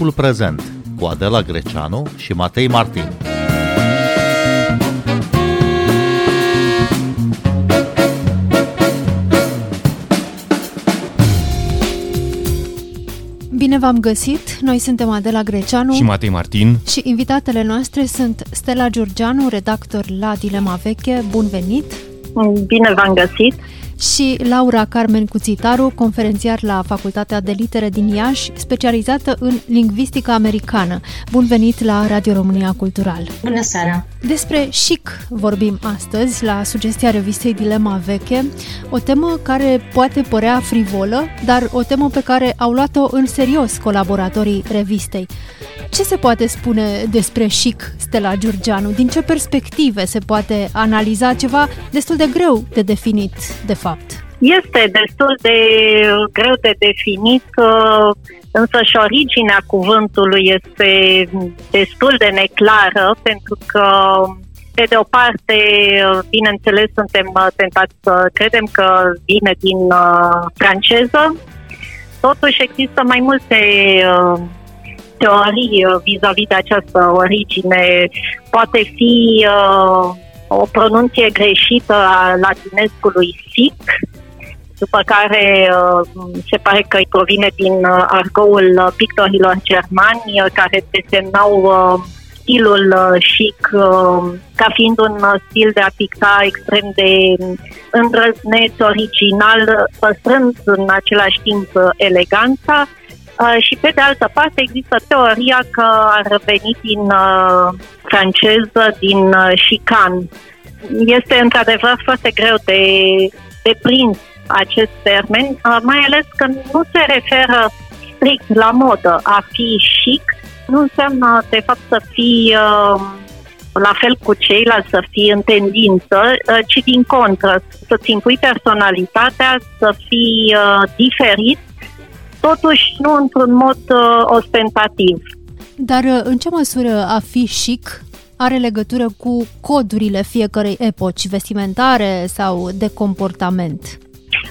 Timpul prezent cu Adela Greceanu și Matei Martin. Bine v-am găsit! Noi suntem Adela Greceanu și Matei Martin și invitatele noastre sunt Stella Giurgianu, redactor la Dilema Veche. Bun venit! Bine v-am găsit! Și Laura Carmen Cuțitaru, conferențiar la Facultatea de Litere din Iași, specializată în lingvistică americană. Bun venit la Radio România Cultural! Bună seara! Despre chic vorbim astăzi, la sugestia revistei Dilema Veche, o temă care poate părea frivolă, dar o temă pe care au luat-o în serios colaboratorii revistei. Ce se poate spune despre chic, Stella Giurgianu? Din ce perspective se poate analiza ceva destul de greu de definit, de fapt? Este destul de greu de definit, uh, însă și originea cuvântului este destul de neclară, pentru că pe de o parte, bineînțeles, suntem tentați să credem că vine din uh, franceză, totuși există mai multe uh, teorii uh, vis-a-vis de această origine. Poate fi uh, o pronunție greșită a latinescului sic, după care uh, se pare că îi provine din uh, argoul pictorilor germani uh, care desemnau uh, stilul uh, chic uh, ca fiind un stil de a picta extrem de îndrăzneț, original, păstrând în același timp eleganța. Uh, și pe de altă parte există teoria că ar veni din uh, franceză, din uh, chican. Este într-adevăr foarte greu de, de prins acest termen, uh, mai ales că nu se referă strict la modă. A fi chic nu înseamnă de fapt să fii uh, la fel cu ceilalți, să fii în tendință, uh, ci din contră, să-ți impui personalitatea, să fii uh, diferit totuși nu într-un mod uh, ostentativ. Dar uh, în ce măsură a fi chic are legătură cu codurile fiecărei epoci vestimentare sau de comportament?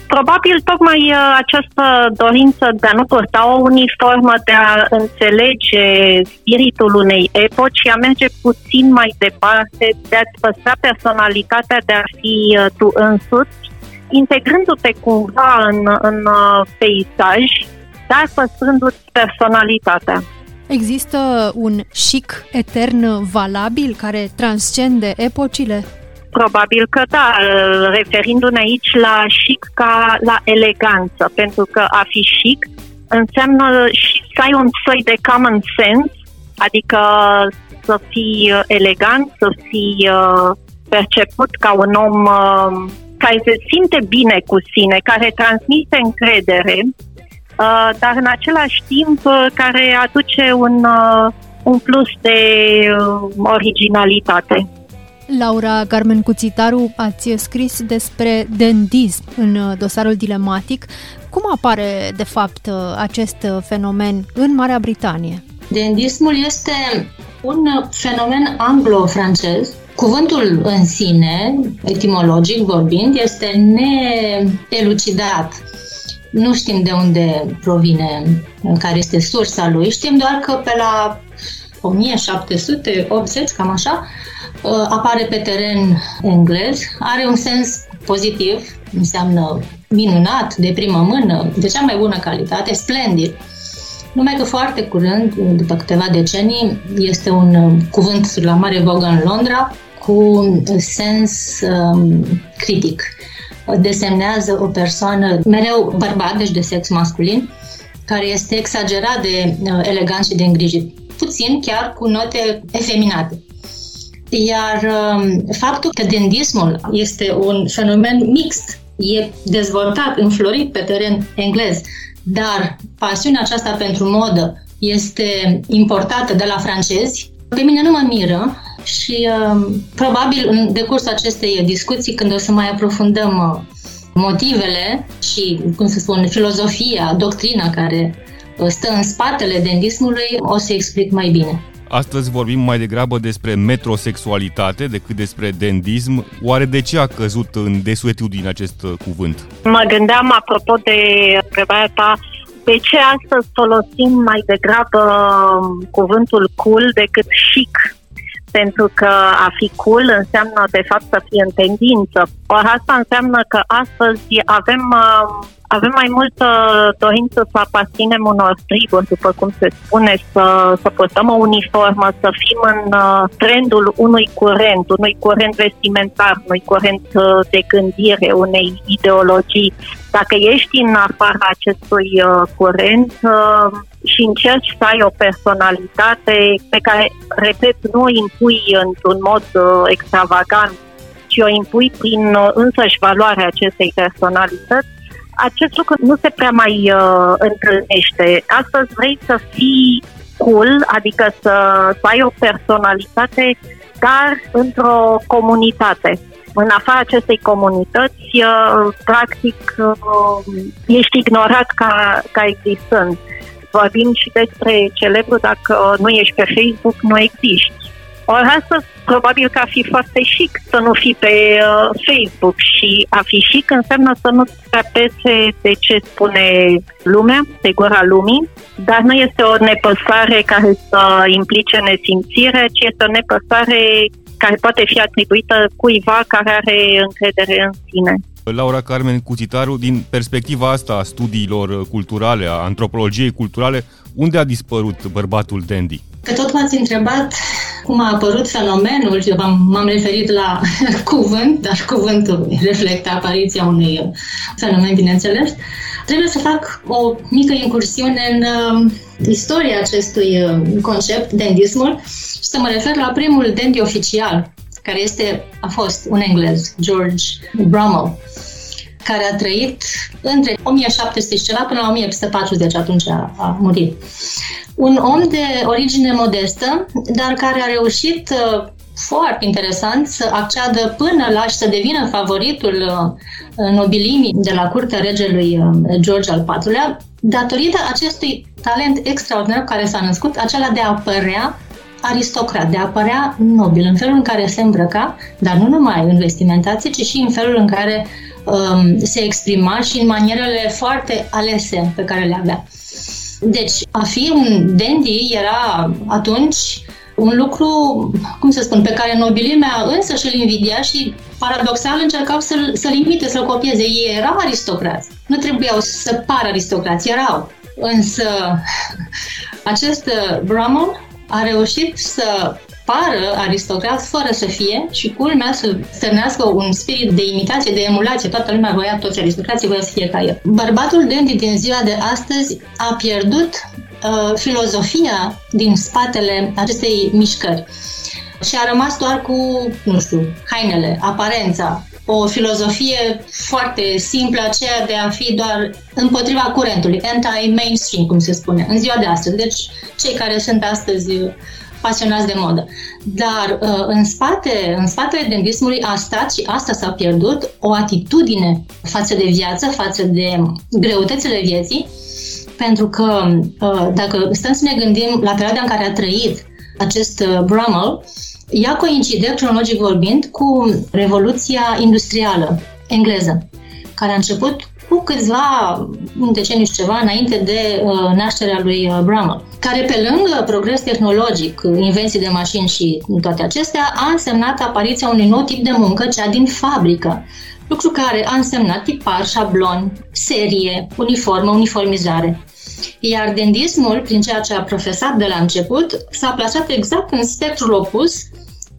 Probabil tocmai uh, această dorință de a nu purta o uniformă, de a înțelege spiritul unei epoci și a merge puțin mai departe, de a-ți păstra personalitatea, de a fi uh, tu însuți, integrându-te cumva în, în uh, peisaj, dar păstrându-ți personalitatea. Există un chic etern valabil care transcende epocile? Probabil că da, referindu-ne aici la chic ca la eleganță, pentru că a fi chic înseamnă să ai un soi de common sense, adică să fii elegant, să fii uh, perceput ca un om uh, care se simte bine cu sine, care transmite încredere Uh, dar în același timp uh, care aduce un, uh, un plus de originalitate. Laura Carmen Cuțitaru, ați scris despre dendism în dosarul dilematic. Cum apare, de fapt, acest fenomen în Marea Britanie? Dendismul este un fenomen anglo-francez. Cuvântul în sine, etimologic vorbind, este neelucidat nu știm de unde provine, care este sursa lui, știm doar că pe la 1780, cam așa, uh, apare pe teren englez, are un sens pozitiv, înseamnă minunat, de primă mână, de cea mai bună calitate, splendid. Numai că foarte curând, după câteva decenii, este un uh, cuvânt la mare vogă în Londra cu sens um, critic desemnează o persoană mereu bărbat, deci de sex masculin, care este exagerat de uh, elegant și de îngrijit. Puțin chiar cu note efeminate. Iar um, faptul că dendismul este un fenomen mixt, e dezvoltat, înflorit pe teren englez, dar pasiunea aceasta pentru modă este importată de la francezi, pe mine nu mă miră și uh, probabil în decursul acestei discuții, când o să mai aprofundăm uh, motivele și, cum să spun, filozofia, doctrina care uh, stă în spatele dendismului, o să explic mai bine. Astăzi vorbim mai degrabă despre metrosexualitate decât despre dendism. Oare de ce a căzut în desuetul din acest uh, cuvânt? Mă gândeam, apropo de întrebarea ta, de ce astăzi folosim mai degrabă um, cuvântul cool decât chic? Pentru că a fi cool înseamnă de fapt să fie în tendință. Ori asta înseamnă că astăzi avem uh, avem mai multă dorință să aparținem unor triburi, după cum se spune, să, să purtăm o uniformă, să fim în uh, trendul unui curent, unui curent vestimentar, unui curent uh, de gândire, unei ideologii. Dacă ești în afara acestui uh, curent și încerci să ai o personalitate pe care, repet, nu o impui într-un mod extravagant, ci o impui prin însăși valoarea acestei personalități, acest lucru nu se prea mai uh, întâlnește. Astăzi vrei să fii cool, adică să, să ai o personalitate, dar într-o comunitate. În afara acestei comunități, uh, practic, uh, ești ignorat ca, ca existând. Vorbim și despre celebru, dacă nu ești pe Facebook, nu existi. Ori astăzi, probabil că a fi foarte chic să nu fii pe uh, Facebook și a fi chic înseamnă să nu te apese de ce spune lumea, de gura lumii, dar nu este o nepăsare care să implice nesimțire, ci este o nepăsare care poate fi atribuită cuiva care are încredere în sine. Laura Carmen Cuțitaru, din perspectiva asta a studiilor culturale, a antropologiei culturale, unde a dispărut bărbatul dandy? Că tot m-ați întrebat cum a apărut fenomenul, și m-am referit la cuvânt, dar cuvântul reflectă apariția unui fenomen, bineînțeles, trebuie să fac o mică incursiune în uh, istoria acestui uh, concept, dandismul, și să mă refer la primul dandy oficial, care este, a fost un englez, George Brummel, care a trăit între 1700 și ceva până la 1840, atunci a, a murit. Un om de origine modestă, dar care a reușit uh, foarte interesant să acceadă până la și să devină favoritul uh, nobilimii de la curtea regelui uh, George al IV-lea, datorită acestui talent extraordinar care s-a născut, acela de a părea aristocrat, de a părea nobil, în felul în care se îmbrăca, dar nu numai în vestimentație, ci și în felul în care um, se exprima și în manierele foarte alese pe care le avea. Deci, a fi un dandy era atunci un lucru, cum să spun, pe care nobilimea însă și-l invidia și paradoxal încercau să-l, să-l imite, să-l copieze. Ei erau aristocrați. Nu trebuiau să pară aristocrați, erau. Însă acest Brummel a reușit să pară aristocrat fără să fie și culmea să stârnească un spirit de imitație, de emulație. Toată lumea voia, toți aristocrații voia să fie ca el. Bărbatul dandy din ziua de astăzi a pierdut uh, filozofia din spatele acestei mișcări și a rămas doar cu, nu știu, hainele, aparența, o filozofie foarte simplă, aceea de a fi doar împotriva curentului, anti-mainstream, cum se spune, în ziua de astăzi. Deci, cei care sunt astăzi pasionați de modă. Dar uh, în spate, în spatele dendismului a stat și asta s-a pierdut o atitudine față de viață, față de greutățile vieții, pentru că uh, dacă stăm să ne gândim la perioada în care a trăit acest uh, Brummel, ea coincide, cronologic vorbind, cu Revoluția Industrială engleză, care a început cu câțiva, un deceniu și ceva, înainte de uh, nașterea lui uh, Brummel, care pe lângă progres tehnologic, invenții de mașini și toate acestea, a însemnat apariția unui nou tip de muncă, cea din fabrică, lucru care a însemnat tipar, șablon, serie, uniformă, uniformizare. Iar dendismul, prin ceea ce a profesat de la început, s-a plasat exact în spectrul opus,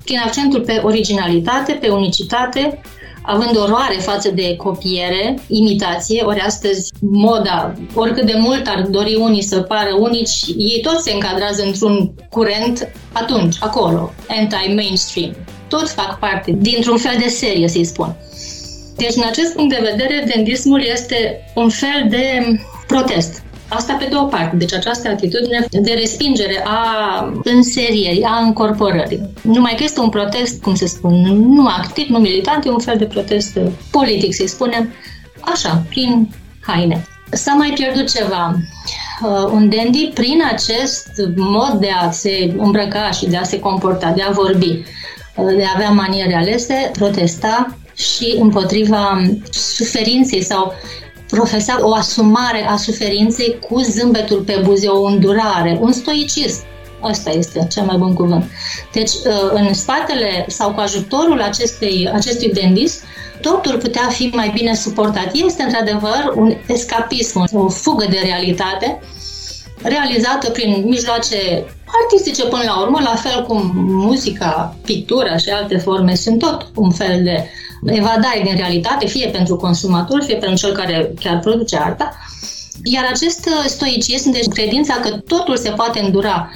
prin accentul pe originalitate, pe unicitate, având oroare față de copiere, imitație, ori astăzi moda, oricât de mult ar dori unii să pară unici, ei toți se încadrează într-un curent atunci, acolo, anti-mainstream. Toți fac parte dintr-un fel de serie, să-i spun. Deci, în acest punct de vedere, dendismul este un fel de protest Asta pe două parte, deci această atitudine de respingere a înserierii, a încorporării. Numai că este un protest, cum se spune, nu activ, nu militant, e un fel de protest politic, să-i spunem, așa, prin haine. S-a mai pierdut ceva. Uh, un dandy, prin acest mod de a se îmbrăca și de a se comporta, de a vorbi, uh, de a avea maniere alese, protesta și împotriva suferinței sau profesa o asumare a suferinței cu zâmbetul pe buze, o îndurare, un stoicism. Asta este cel mai bun cuvânt. Deci, uh, în spatele sau cu ajutorul acestei, acestui dentist, totul putea fi mai bine suportat. Este, într-adevăr, un escapism, o fugă de realitate, realizată prin mijloace artistice până la urmă, la fel cum muzica, pictura și alte forme sunt tot un fel de evadare din realitate, fie pentru consumator, fie pentru cel care chiar produce arta. Iar acest stoicism, deci credința că totul se poate îndura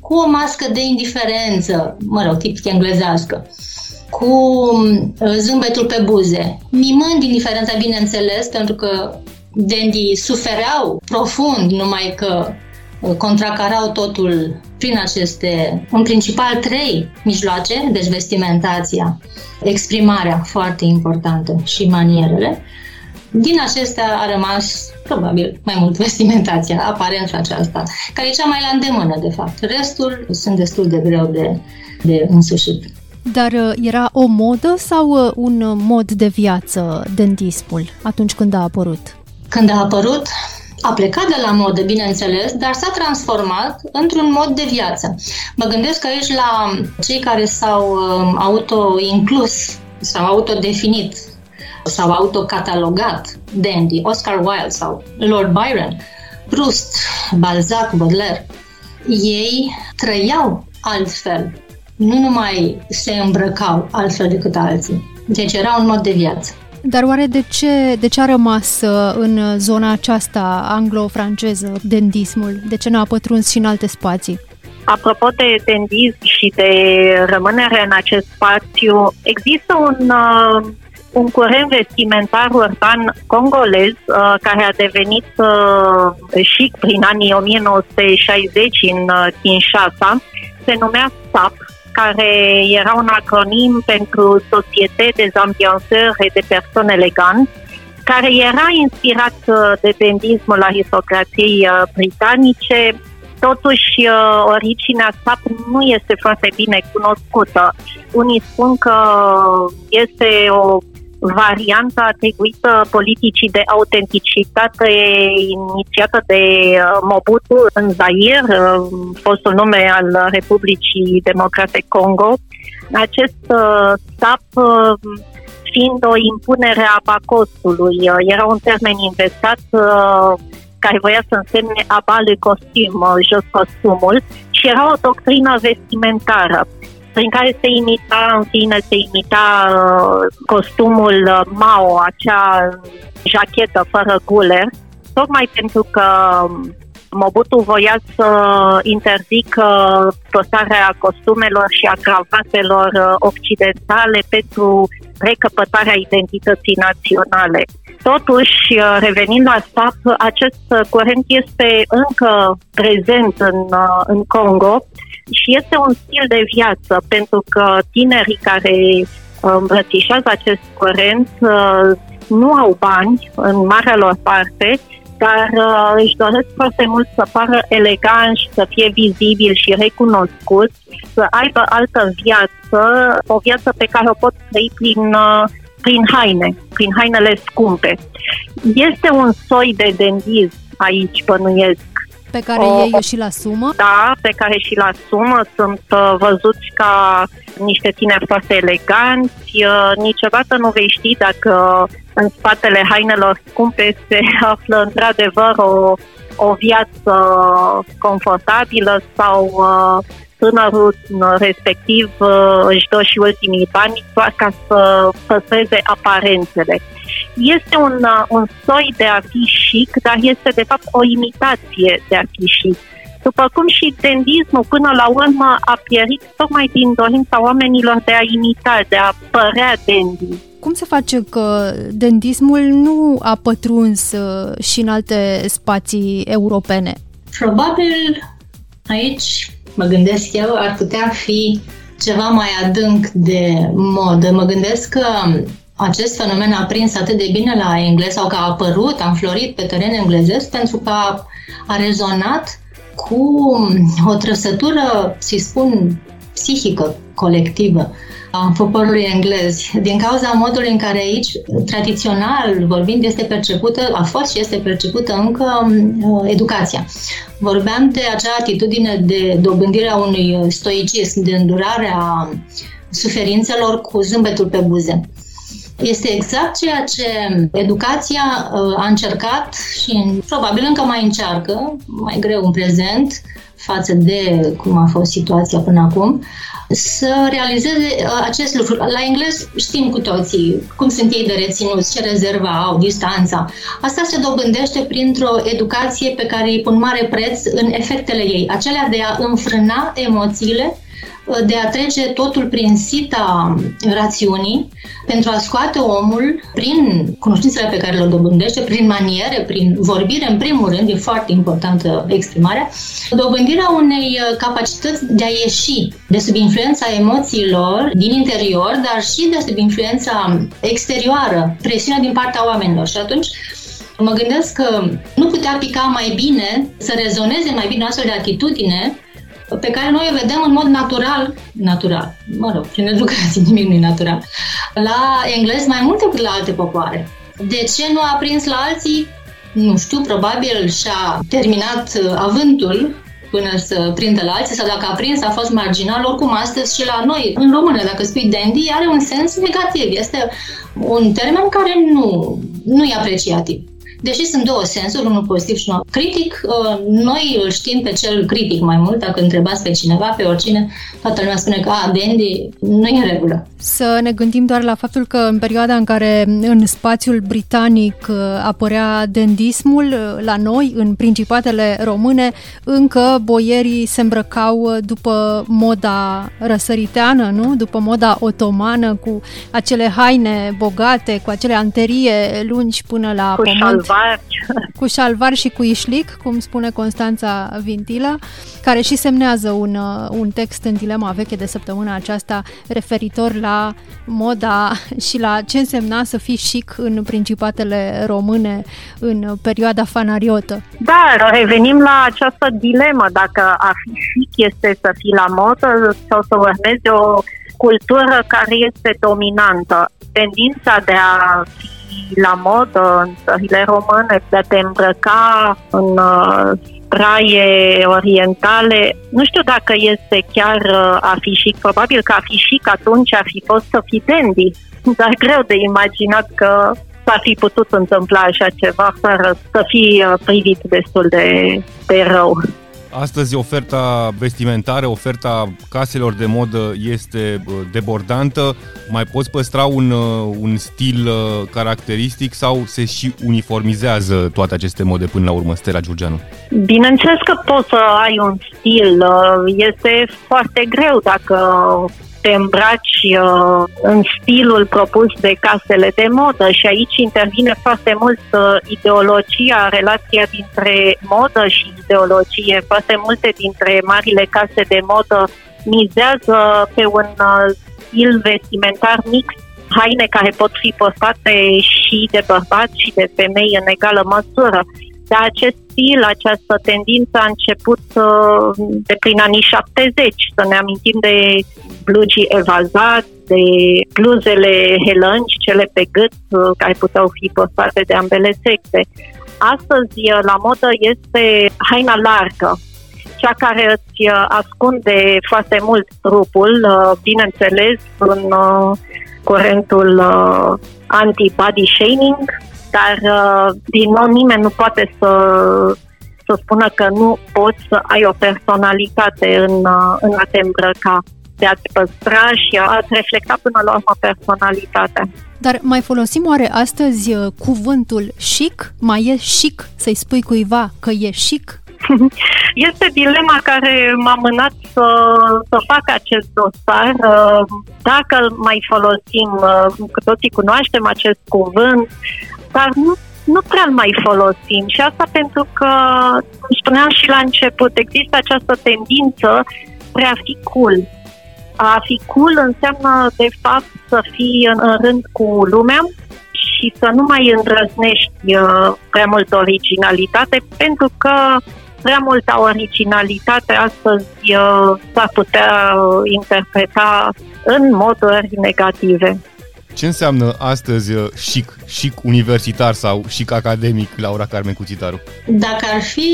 cu o mască de indiferență, mă rog, tipic englezească, cu uh, zâmbetul pe buze, mimând indiferența, bineînțeles, pentru că Dandy sufereau profund, numai că uh, contracarau totul prin aceste, în principal, trei mijloace, deci vestimentația, exprimarea foarte importantă și manierele. Din acestea a rămas probabil mai mult vestimentația, aparența aceasta, care e cea mai la îndemână, de fapt. Restul sunt destul de greu de, de însușit. Dar uh, era o modă sau uh, un mod de viață dentismul atunci când a apărut? Când a apărut, a plecat de la modă, bineînțeles, dar s-a transformat într-un mod de viață. Mă gândesc aici la cei care s-au um, auto-inclus sau autodefinit sau autocatalogat dandy, Oscar Wilde sau Lord Byron, Proust, Balzac, Baudelaire. Ei trăiau altfel, nu numai se îmbrăcau altfel decât alții. Deci era un mod de viață. Dar oare de ce, de ce a rămas uh, în zona aceasta anglo-franceză dendismul? De ce nu a pătruns și în alte spații? Apropo de dendism și de rămânere în acest spațiu, există un, uh, un curent vestimentar urban congolez uh, care a devenit uh, chic prin anii 1960 în uh, Kinshasa. Se numea SAP, care era un acronim pentru Societe des Ambianceurs et de Persoane Elegante, care era inspirat uh, de bendismul aristocrației uh, britanice, totuși uh, originea sa nu este foarte bine cunoscută. Unii spun că este o varianta atribuită politicii de autenticitate inițiată de uh, Mobutu în Zaire, uh, fostul nume al Republicii Democrate Congo. Acest uh, SAP fiind o impunere a pacostului. Era un termen inventat care voia să însemne abale costum, jos costumul, și era o doctrină vestimentară prin care se imita, în fine, se imita uh, costumul uh, Mao, acea jachetă fără guler, tocmai pentru că um, Mobutu voia să interzică păsarea costumelor și a cravatelor uh, occidentale pentru recăpătarea identității naționale. Totuși, revenind la SAP, acest curent este încă prezent în, în Congo și este un stil de viață, pentru că tinerii care uh, îmbrățișează acest curent uh, nu au bani în marea lor parte, dar uh, își doresc foarte mult să pară elegant și să fie vizibil și recunoscut, să aibă altă viață, o viață pe care o pot trăi prin, prin haine, prin hainele scumpe. Este un soi de dendism aici, bănuiesc, pe care o, ei și la sumă? Da, pe care și la sumă sunt uh, văzuți ca niște tineri foarte eleganți. Uh, niciodată nu vei ști dacă în spatele hainelor scumpe se află într-adevăr o, o viață confortabilă sau uh, tânărul respectiv își dă și ultimii bani doar ca să păstreze aparențele. Este un, uh, un soi de a fi chic, dar este de fapt o imitație de a fi chic. După cum și dendismul până la urmă a pierit tocmai din dorința oamenilor de a imita, de a părea dandy. Cum se face că dendismul nu a pătruns uh, și în alte spații europene? Probabil aici, mă gândesc eu, ar putea fi ceva mai adânc de modă. Mă gândesc că acest fenomen a prins atât de bine la englez sau că a apărut, a înflorit pe teren englezesc pentru că a, a rezonat cu o trăsătură, să spun, psihică colectivă a poporului englez, din cauza modului în care aici, tradițional vorbind, este percepută, a fost și este percepută încă uh, educația. Vorbeam de acea atitudine de dobândire a unui stoicism, de îndurare a suferințelor cu zâmbetul pe buze. Este exact ceea ce educația uh, a încercat și probabil încă mai încearcă, mai greu în prezent, față de cum a fost situația până acum, să realizeze uh, acest lucru. La englez știm cu toții cum sunt ei de reținuți, ce rezervă au, distanța. Asta se dobândește printr-o educație pe care îi pun mare preț în efectele ei, acelea de a înfrâna emoțiile de a trece totul prin sita rațiunii pentru a scoate omul prin cunoștințele pe care le dobândește, prin maniere, prin vorbire, în primul rând, e foarte importantă exprimarea, dobândirea unei uh, capacități de a ieși de sub influența emoțiilor din interior, dar și de sub influența exterioară, presiunea din partea oamenilor. Și atunci mă gândesc că nu putea pica mai bine, să rezoneze mai bine astfel de atitudine pe care noi o vedem în mod natural, natural, mă rog, prin educație, nimic nu e natural, la englez mai mult decât la alte popoare. De ce nu a prins la alții? Nu știu, probabil și-a terminat uh, avântul până să prindă la alții sau dacă a prins a fost marginal, oricum astăzi și la noi, în română, dacă spui dandy, are un sens negativ. Este un termen care nu, nu e apreciativ. Deși sunt două sensuri, unul pozitiv și unul critic, uh, noi îl știm pe cel critic mai mult. Dacă întrebați pe cineva, pe oricine, toată lumea spune că, a, Dandy, nu e în regulă. Să ne gândim doar la faptul că în perioada în care în spațiul britanic uh, apărea dendismul, uh, la noi, în principatele române, încă boierii se îmbrăcau după moda răsăriteană, nu? După moda otomană, cu acele haine bogate, cu acele anterie lungi până la cu pământ șalvar. cu șalvar și cu ișlic, cum spune Constanța Vintila, care și semnează un, uh, un text în dilema veche de săptămâna aceasta referitor la moda și la ce însemna să fii chic în principatele române în perioada fanariotă. Da, revenim la această dilemă, dacă a fi chic este să fii la modă sau să urmezi o cultură care este dominantă. Tendința de a fi la modă în țările române, de a te îmbrăca în uh, straie orientale. Nu știu dacă este chiar uh, afișic, probabil că afișic atunci ar fi fost să fii dandy, dar greu de imaginat că s-ar fi putut întâmpla așa ceva fără să fii uh, privit destul de, de rău. Astăzi oferta vestimentară, oferta caselor de modă este debordantă. Mai poți păstra un, uh, un stil uh, caracteristic sau se și uniformizează toate aceste mode până la urmă, Stella Giurgeanu? Bineînțeles că poți să ai un stil. Uh, este foarte greu dacă te îmbraci uh, în stilul propus de casele de modă și aici intervine foarte mult uh, ideologia, relația dintre modă și ideologie. Foarte multe dintre marile case de modă mizează pe un uh, stil vestimentar mix haine care pot fi postate și de bărbați și de femei în egală măsură. Dar acest stil, această tendință a început uh, de prin anii 70, să ne amintim de blugii evazați, de bluzele helănci, cele pe gât, uh, care puteau fi păstrate de ambele sexe. Astăzi, uh, la modă este haina largă, cea care îți ascunde foarte mult trupul, bineînțeles, în curentul anti-body shaming, dar din nou nimeni nu poate să să spună că nu poți să ai o personalitate în, în a te îmbrăca de a-ți păstra și a-ți reflecta până la urmă personalitatea. Dar mai folosim oare astăzi uh, cuvântul chic? Mai e chic să-i spui cuiva că e chic? Este dilema care m-a mânat să, să fac acest dosar. Uh, dacă îl mai folosim, uh, cu toții cunoaștem acest cuvânt, dar nu nu prea mai folosim și asta pentru că, cum spuneam și la început, există această tendință spre a fi cool. A fi cool înseamnă, de fapt, să fii în rând cu lumea și să nu mai îndrăznești uh, prea mult originalitate, pentru că prea multă originalitate astăzi uh, s-ar putea interpreta în moduri negative. Ce înseamnă astăzi chic, chic universitar sau chic academic, Laura Carmen Cuțitaru? Dacă ar fi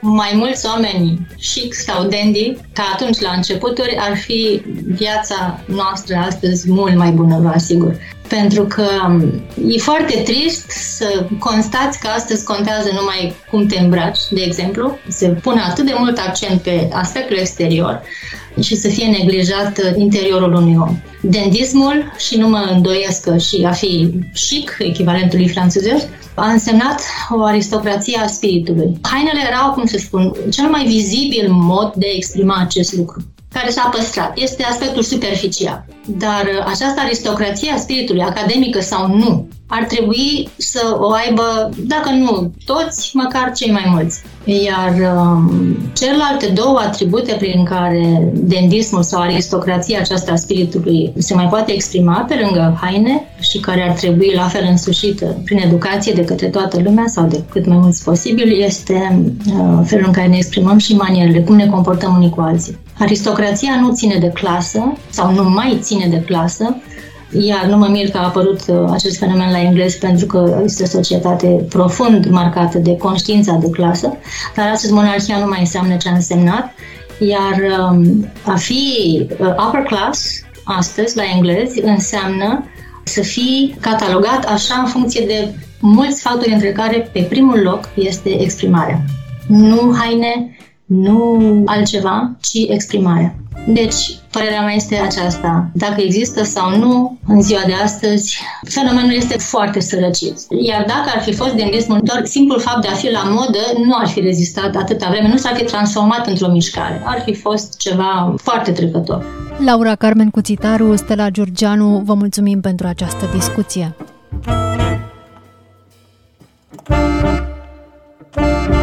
mai mulți oameni chic sau dandy, ca atunci la începuturi, ar fi viața noastră astăzi mult mai bună, vă asigur. Pentru că um, e foarte trist să constați că astăzi contează numai cum te îmbraci, de exemplu. Se pune atât de mult accent pe aspectul exterior și să fie neglijat interiorul unui om. Dendismul, și nu mă îndoiesc că și a fi chic, echivalentul lui franțuzesc, a însemnat o aristocrație a spiritului. Hainele erau, cum să spun, cel mai vizibil mod de a exprima acest lucru care s-a păstrat. Este aspectul superficial. Dar această aristocrație a spiritului, academică sau nu, ar trebui să o aibă, dacă nu toți, măcar cei mai mulți. Iar um, celelalte două atribute prin care dendismul sau aristocrația aceasta a spiritului se mai poate exprima pe lângă haine și care ar trebui la fel însușită prin educație de către toată lumea sau de cât mai mulți posibil, este uh, felul în care ne exprimăm și manierele, cum ne comportăm unii cu alții. Aristocrația nu ține de clasă sau nu mai ține de clasă, iar nu mă mir că a apărut uh, acest fenomen la englez pentru că este o societate profund marcată de conștiința de clasă, dar astăzi monarhia nu mai înseamnă ce a însemnat, iar um, a fi uh, upper class astăzi la englezi înseamnă să fii catalogat așa în funcție de mulți factori, între care pe primul loc este exprimarea. Nu haine, nu altceva, ci exprimarea. Deci, părerea mea este aceasta. Dacă există sau nu, în ziua de astăzi, fenomenul este foarte sărăcit. Iar dacă ar fi fost dendismul, doar simplul fapt de a fi la modă nu ar fi rezistat atâta vreme, nu s-ar fi transformat într-o mișcare. Ar fi fost ceva foarte trecător. Laura Carmen Cuțitaru, Stella Giurgianu, vă mulțumim pentru această discuție. Thank you.